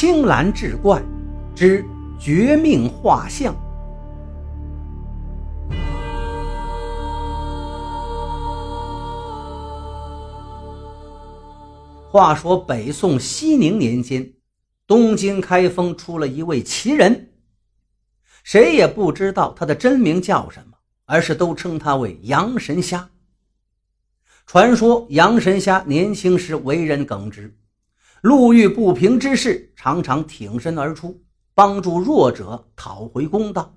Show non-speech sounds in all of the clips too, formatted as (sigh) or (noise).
青蓝志怪之绝命画像。话说北宋熙宁年间，东京开封出了一位奇人，谁也不知道他的真名叫什么，而是都称他为杨神虾。传说杨神虾年轻时为人耿直，路遇不平之事，常常挺身而出，帮助弱者讨回公道。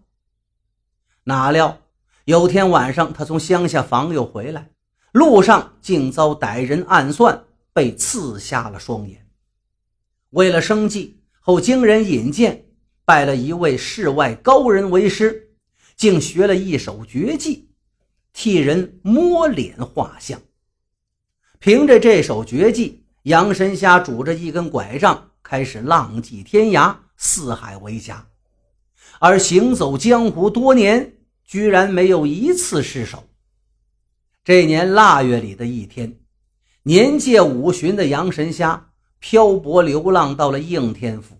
哪料有天晚上，他从乡下访友回来，路上竟遭歹人暗算。被刺瞎了双眼，为了生计，后经人引荐，拜了一位世外高人为师，竟学了一手绝技，替人摸脸画像。凭着这手绝技，杨神虾拄着一根拐杖，开始浪迹天涯，四海为家。而行走江湖多年，居然没有一次失手。这年腊月里的一天。年届五旬的杨神虾漂泊流浪到了应天府。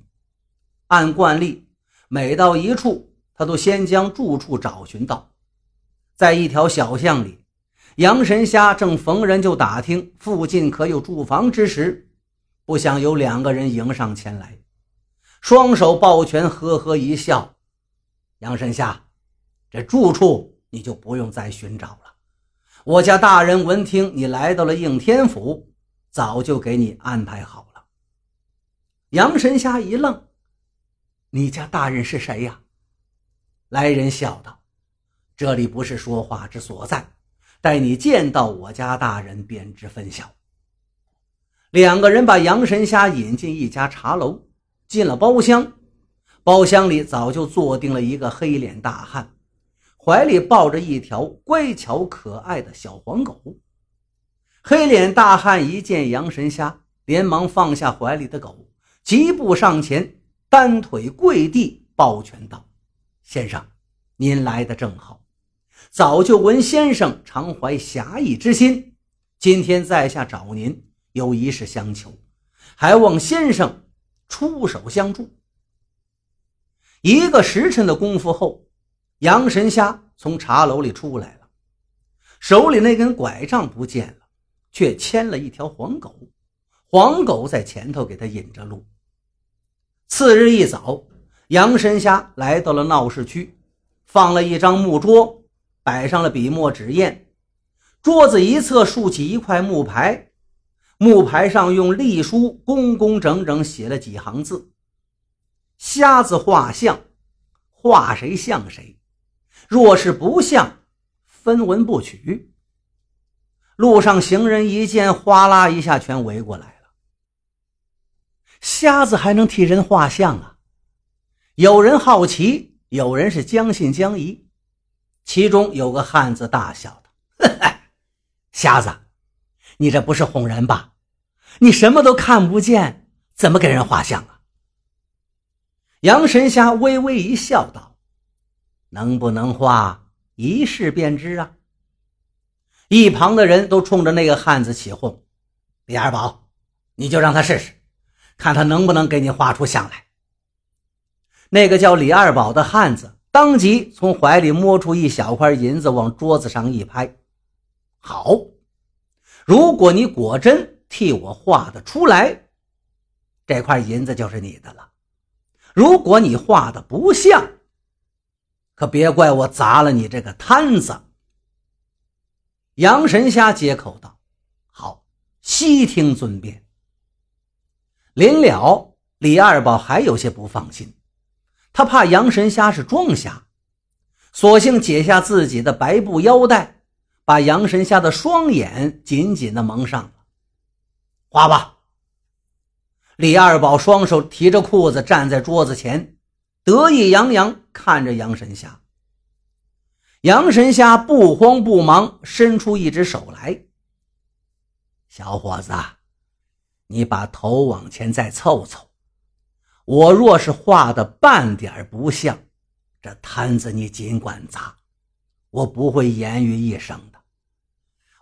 按惯例，每到一处，他都先将住处找寻到。在一条小巷里，杨神虾正逢人就打听附近可有住房之时，不想有两个人迎上前来，双手抱拳，呵呵一笑：“杨神虾，这住处你就不用再寻找了。”我家大人闻听你来到了应天府，早就给你安排好了。杨神虾一愣：“你家大人是谁呀？”来人笑道：“这里不是说话之所在，待你见到我家大人便知分晓。”两个人把杨神虾引进一家茶楼，进了包厢，包厢里早就坐定了一个黑脸大汉。怀里抱着一条乖巧可爱的小黄狗，黑脸大汉一见杨神虾，连忙放下怀里的狗，疾步上前，单腿跪地，抱拳道：“先生，您来的正好，早就闻先生常怀侠义之心，今天在下找您，有一事相求，还望先生出手相助。”一个时辰的功夫后。杨神虾从茶楼里出来了，手里那根拐杖不见了，却牵了一条黄狗。黄狗在前头给他引着路。次日一早，杨神虾来到了闹市区，放了一张木桌，摆上了笔墨纸砚。桌子一侧竖起一块木牌，木牌上用隶书工工整整写了几行字：“瞎子画像，画谁像谁。”若是不像，分文不取。路上行人一见，哗啦一下全围过来了。瞎子还能替人画像啊？有人好奇，有人是将信将疑。其中有个汉子大笑道：“ (laughs) 瞎子，你这不是哄人吧？你什么都看不见，怎么给人画像啊？”杨神虾微微一笑道。能不能画，一试便知啊！一旁的人都冲着那个汉子起哄：“李二宝，你就让他试试，看他能不能给你画出像来。”那个叫李二宝的汉子当即从怀里摸出一小块银子，往桌子上一拍：“好，如果你果真替我画得出来，这块银子就是你的了；如果你画的不像，”可别怪我砸了你这个摊子。”杨神虾接口道，“好，悉听尊便。”临了，李二宝还有些不放心，他怕杨神虾是装瞎，索性解下自己的白布腰带，把杨神虾的双眼紧紧的蒙上了。画吧。李二宝双手提着裤子站在桌子前。得意洋洋看着杨神虾，杨神虾不慌不忙，伸出一只手来：“小伙子，你把头往前再凑凑。我若是画的半点不像，这摊子你尽管砸，我不会言语一声的。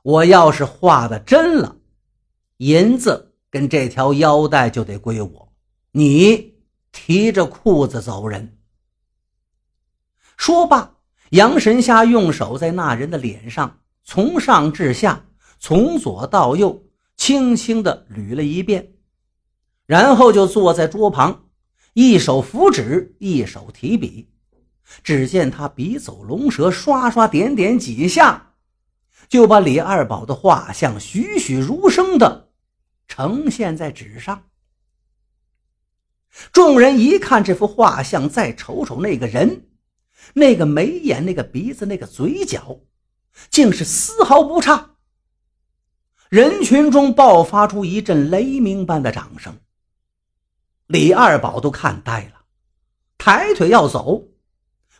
我要是画的真了，银子跟这条腰带就得归我，你提着裤子走人。”说罢，杨神虾用手在那人的脸上从上至下、从左到右轻轻地捋了一遍，然后就坐在桌旁，一手扶纸，一手提笔。只见他笔走龙蛇，刷刷点点几下，就把李二宝的画像栩栩如生的呈现在纸上。众人一看这幅画像，再瞅瞅那个人。那个眉眼，那个鼻子，那个嘴角，竟是丝毫不差。人群中爆发出一阵雷鸣般的掌声。李二宝都看呆了，抬腿要走，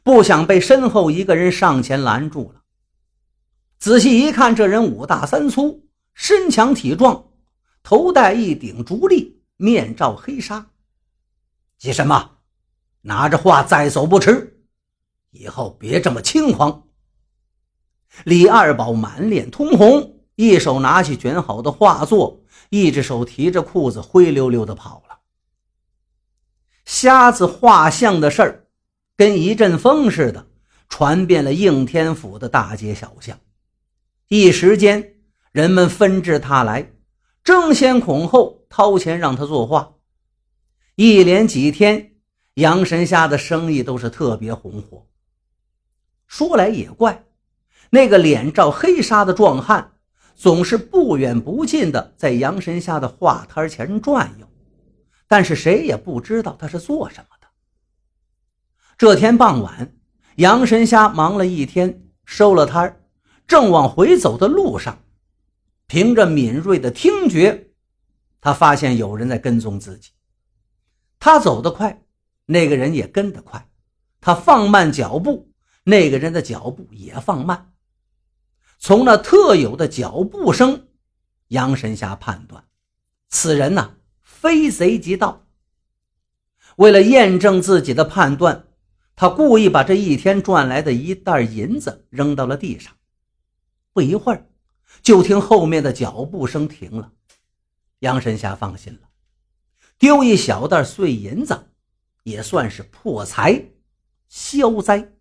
不想被身后一个人上前拦住了。仔细一看，这人五大三粗，身强体壮，头戴一顶竹笠，面罩黑纱。急什么？拿着画再走不迟。以后别这么轻狂。李二宝满脸通红，一手拿起卷好的画作，一只手提着裤子，灰溜溜的跑了。瞎子画像的事儿，跟一阵风似的，传遍了应天府的大街小巷。一时间，人们纷至沓来，争先恐后掏钱让他作画。一连几天，杨神虾的生意都是特别红火。说来也怪，那个脸罩黑纱的壮汉总是不远不近的在杨神虾的画摊前转悠，但是谁也不知道他是做什么的。这天傍晚，杨神虾忙了一天，收了摊正往回走的路上，凭着敏锐的听觉，他发现有人在跟踪自己。他走得快，那个人也跟得快，他放慢脚步。那个人的脚步也放慢，从那特有的脚步声，杨神霞判断，此人呢非贼即盗。为了验证自己的判断，他故意把这一天赚来的一袋银子扔到了地上。不一会儿，就听后面的脚步声停了，杨神霞放心了，丢一小袋碎银子，也算是破财消灾。